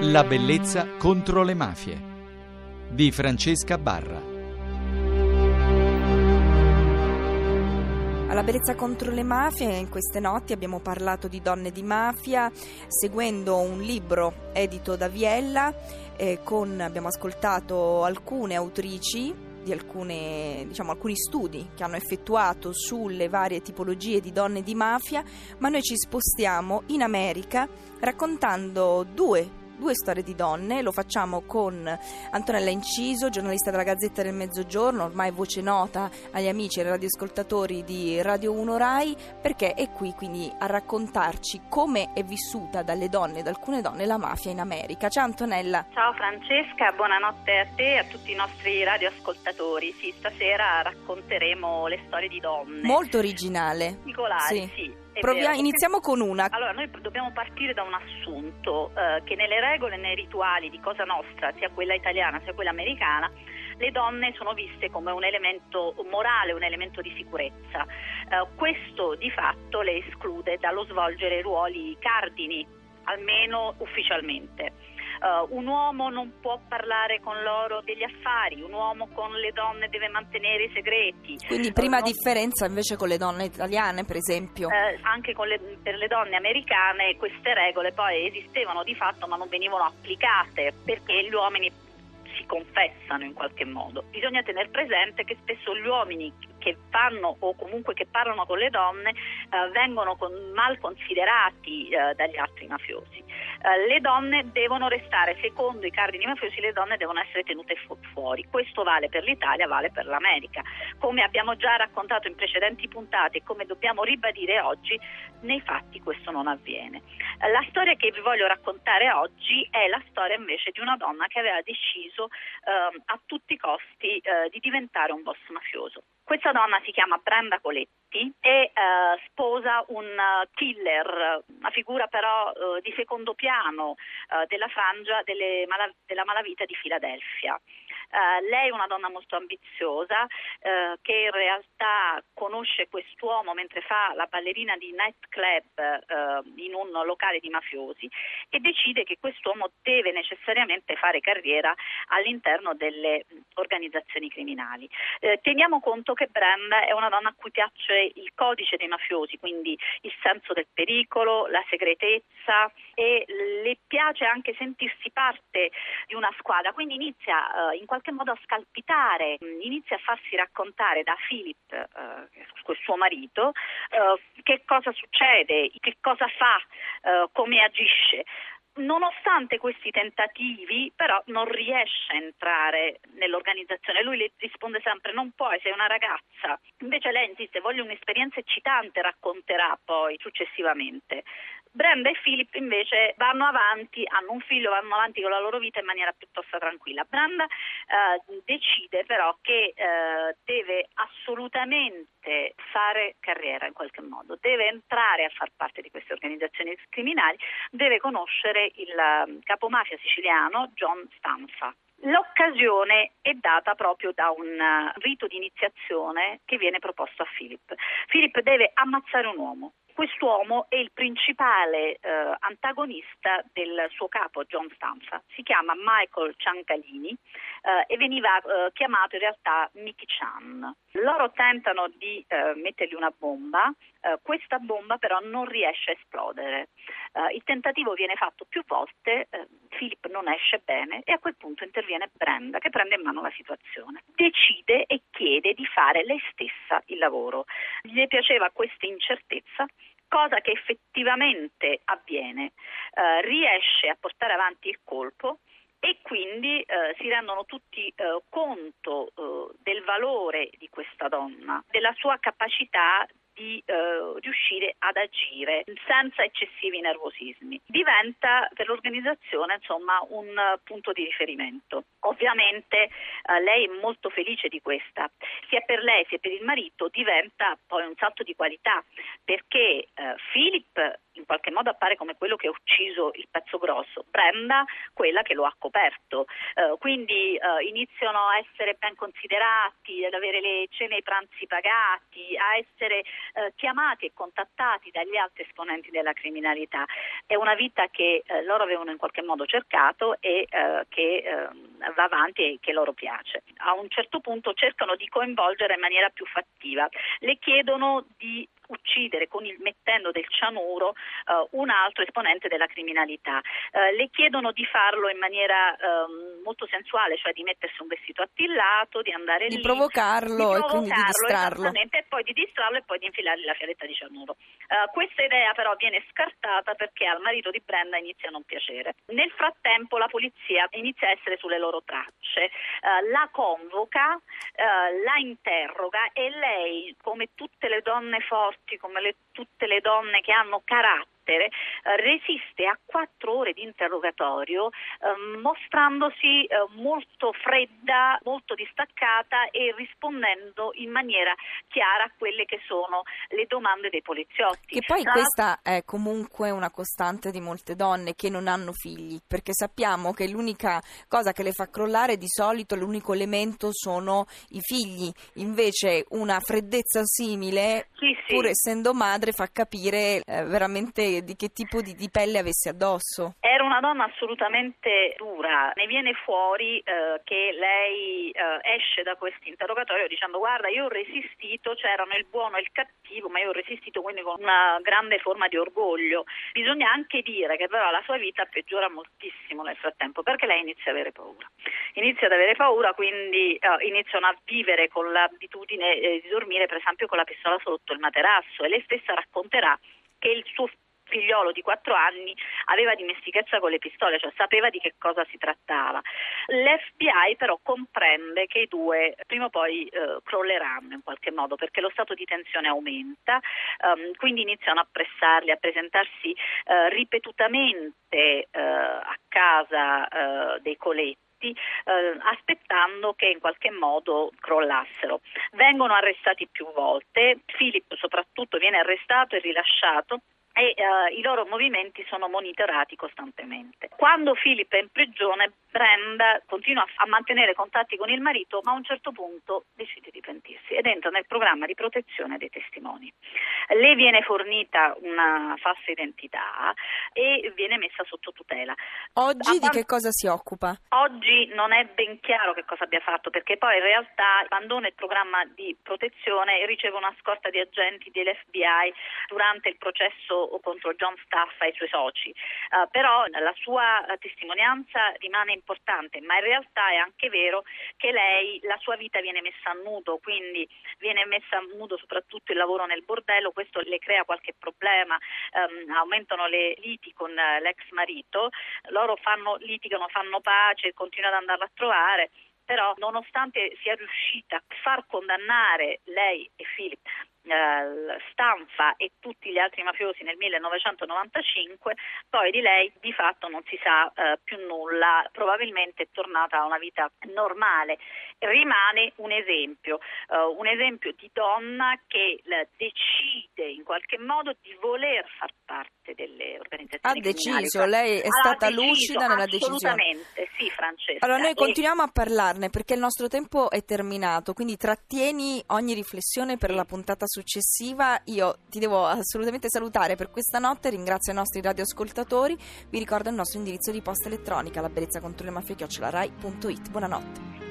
La bellezza contro le mafie di Francesca Barra. Alla bellezza contro le mafie in queste notti abbiamo parlato di donne di mafia seguendo un libro edito da Viella eh, con, abbiamo ascoltato alcune autrici di alcune, diciamo, alcuni studi che hanno effettuato sulle varie tipologie di donne di mafia, ma noi ci spostiamo in America raccontando due due storie di donne, lo facciamo con Antonella Inciso, giornalista della Gazzetta del Mezzogiorno, ormai voce nota agli amici e ai radioascoltatori di Radio 1 Rai, perché è qui quindi a raccontarci come è vissuta dalle donne, da alcune donne, la mafia in America. Ciao Antonella. Ciao Francesca, buonanotte a te e a tutti i nostri radioascoltatori. Sì, stasera racconteremo le storie di donne. Molto originale. Particolari, sì. sì. Provia- iniziamo con una. Allora, noi dobbiamo partire da un assunto eh, che nelle regole e nei rituali di Cosa Nostra, sia quella italiana sia quella americana, le donne sono viste come un elemento morale, un elemento di sicurezza. Eh, questo di fatto le esclude dallo svolgere ruoli cardini, almeno ufficialmente. Uh, un uomo non può parlare con loro degli affari, un uomo con le donne deve mantenere i segreti. Quindi prima uh, differenza invece con le donne italiane, per esempio. Uh, anche le, per le donne americane queste regole poi esistevano di fatto ma non venivano applicate perché gli uomini si confessano in qualche modo. Bisogna tenere presente che spesso gli uomini che fanno o comunque che parlano con le donne eh, vengono con, mal considerati eh, dagli altri mafiosi. Eh, le donne devono restare, secondo i cardini mafiosi, le donne devono essere tenute fu- fuori. Questo vale per l'Italia, vale per l'America. Come abbiamo già raccontato in precedenti puntate e come dobbiamo ribadire oggi, nei fatti questo non avviene. Eh, la storia che vi voglio raccontare oggi è la storia invece di una donna che aveva deciso a tutti i costi eh, di diventare un boss mafioso. Questa donna si chiama Brenda Coletti e uh, sposa un uh, killer, una figura però uh, di secondo piano della frangia mala- della malavita di Filadelfia. Lei è una donna molto ambiziosa che in realtà conosce quest'uomo mentre fa la ballerina di nightclub in un locale di mafiosi e decide che quest'uomo deve necessariamente fare carriera all'interno delle organizzazioni criminali. teniamo conto che Brenda è una donna a cui piace il codice dei mafiosi, quindi il senso del pericolo, la segretezza e le piace anche sentirsi parte di una squadra, quindi inizia eh, in modo a scalpitare, inizia a farsi raccontare da Philip, eh, suo marito, eh, che cosa succede, che cosa fa, eh, come agisce nonostante questi tentativi, però non riesce a entrare nell'organizzazione. Lui le risponde sempre: Non puoi, sei una ragazza. Invece lei insiste: Voglio un'esperienza eccitante, racconterà poi successivamente. Brenda e Philip invece vanno avanti, hanno un figlio, vanno avanti con la loro vita in maniera piuttosto tranquilla. Brenda eh, decide però che eh, deve assolutamente fare carriera in qualche modo, deve entrare a far parte di queste organizzazioni criminali, deve conoscere il um, capomafia siciliano John Stanfa. L'occasione è data proprio da un uh, rito di iniziazione che viene proposto a Philip. Philip deve ammazzare un uomo Quest'uomo è il principale eh, antagonista del suo capo John Stanza, si chiama Michael Ciancalini eh, e veniva eh, chiamato in realtà Mickey Chan. Loro tentano di eh, mettergli una bomba, eh, questa bomba però non riesce a esplodere. Eh, il tentativo viene fatto più volte, Philip non esce bene e a quel punto interviene Brenda che prende in mano la situazione. Decide e chiede di fare lei stessa il lavoro. Gli piaceva questa incertezza cosa che effettivamente avviene, eh, riesce a portare avanti il colpo e quindi eh, si rendono tutti eh, conto eh, del valore di questa donna, della sua capacità di eh, riuscire ad agire senza eccessivi nervosismi. Diventa per l'organizzazione insomma un uh, punto di riferimento. Ovviamente eh, lei è molto felice di questa, sia per lei sia per il marito diventa poi un salto di qualità perché eh, Philip in qualche modo appare come quello che ha ucciso il pezzo grosso, Brenda quella che lo ha coperto. Uh, quindi uh, iniziano a essere ben considerati, ad avere le cene e i pranzi pagati, a essere uh, chiamati e contattati dagli altri esponenti della criminalità. È una vita che loro avevano in qualche modo cercato e che ehm, va avanti e che loro piace. A un certo punto cercano di coinvolgere in maniera più fattiva, le chiedono di uccidere con il, mettendo del cianuro uh, un altro esponente della criminalità. Uh, le chiedono di farlo in maniera um, molto sensuale, cioè di mettersi un vestito attillato, di andare di lì, provocarlo, di e quindi di distrarlo. E poi di distrarlo e poi di infilargli la fialetta di cianuro. Uh, questa idea però viene scartata perché al marito di Brenda inizia a non piacere. Nel frattempo la polizia inizia a essere sulle loro tracce, la convoca, la interroga e lei, come tutte le donne forti, come le, tutte le donne che hanno carattere, carattere, eh, resiste a quattro ore di interrogatorio eh, mostrandosi eh, molto fredda, molto distaccata e rispondendo in maniera chiara a quelle che sono le domande dei poliziotti. Che poi questa è comunque una costante di molte donne che non hanno figli, perché sappiamo che l'unica cosa che le fa crollare di solito, l'unico elemento sono i figli, invece una freddezza simile, sì, sì. pur essendo madre, fa capire eh, veramente di che tipo di, di, pelle avesse addosso. Era una donna assolutamente dura, ne viene fuori eh, che lei eh, esce da questo interrogatorio dicendo guarda io ho resistito, c'erano il buono e il cattivo, ma io ho resistito quindi con una grande forma di orgoglio. Bisogna anche dire che però la sua vita peggiora moltissimo nel frattempo perché lei inizia ad avere paura. Inizia ad avere paura, quindi eh, iniziano a vivere con l'abitudine eh, di dormire per esempio con la pistola sotto il materasso e lei stessa racconterà che il suo figliolo di 4 anni aveva dimestichezza con le pistole, cioè sapeva di che cosa si trattava. L'FBI però comprende che i due prima o poi eh, crolleranno in qualche modo perché lo stato di tensione aumenta, um, quindi iniziano a pressarli, a presentarsi eh, ripetutamente eh, a casa eh, dei coletti eh, aspettando che in qualche modo crollassero. Vengono arrestati più volte, Philip soprattutto viene arrestato e rilasciato e uh, i loro movimenti sono monitorati costantemente. Quando Philip è in prigione, Brenda continua a mantenere contatti con il marito, ma a un certo punto decide di pentirsi ed entra nel programma di protezione dei testimoni. Le viene fornita una falsa identità e viene messa sotto tutela. Oggi di che cosa si occupa? Oggi non è ben chiaro che cosa abbia fatto perché poi in realtà abbandona il programma di protezione e riceve una scorta di agenti dell'FBI durante il processo contro John Staff e i suoi soci, uh, però la sua testimonianza rimane importante, ma in realtà è anche vero che lei, la sua vita viene messa a nudo, quindi viene messa a nudo soprattutto il lavoro nel bordello, questo le crea qualche problema, um, aumentano le liti con uh, l'ex marito, loro fanno, litigano, fanno pace, continuano ad andarla a trovare però nonostante sia riuscita a far condannare lei e Philip eh, Stanfa e tutti gli altri mafiosi nel 1995, poi di lei di fatto non si sa eh, più nulla, probabilmente è tornata a una vita normale. Rimane un esempio, eh, un esempio di donna che decide in qualche modo di voler far parte delle organizzazioni Ha deciso, lei è stata deciso, lucida nella decisione. Assolutamente, sì Francesca. Allora noi continuiamo a parlarne perché il nostro tempo è terminato, quindi trattieni ogni riflessione per la puntata successiva. Io ti devo assolutamente salutare per questa notte, ringrazio i nostri radioascoltatori, vi ricordo il nostro indirizzo di posta elettronica, la bellezza contro le mafie chiocciolarai.it. Buonanotte.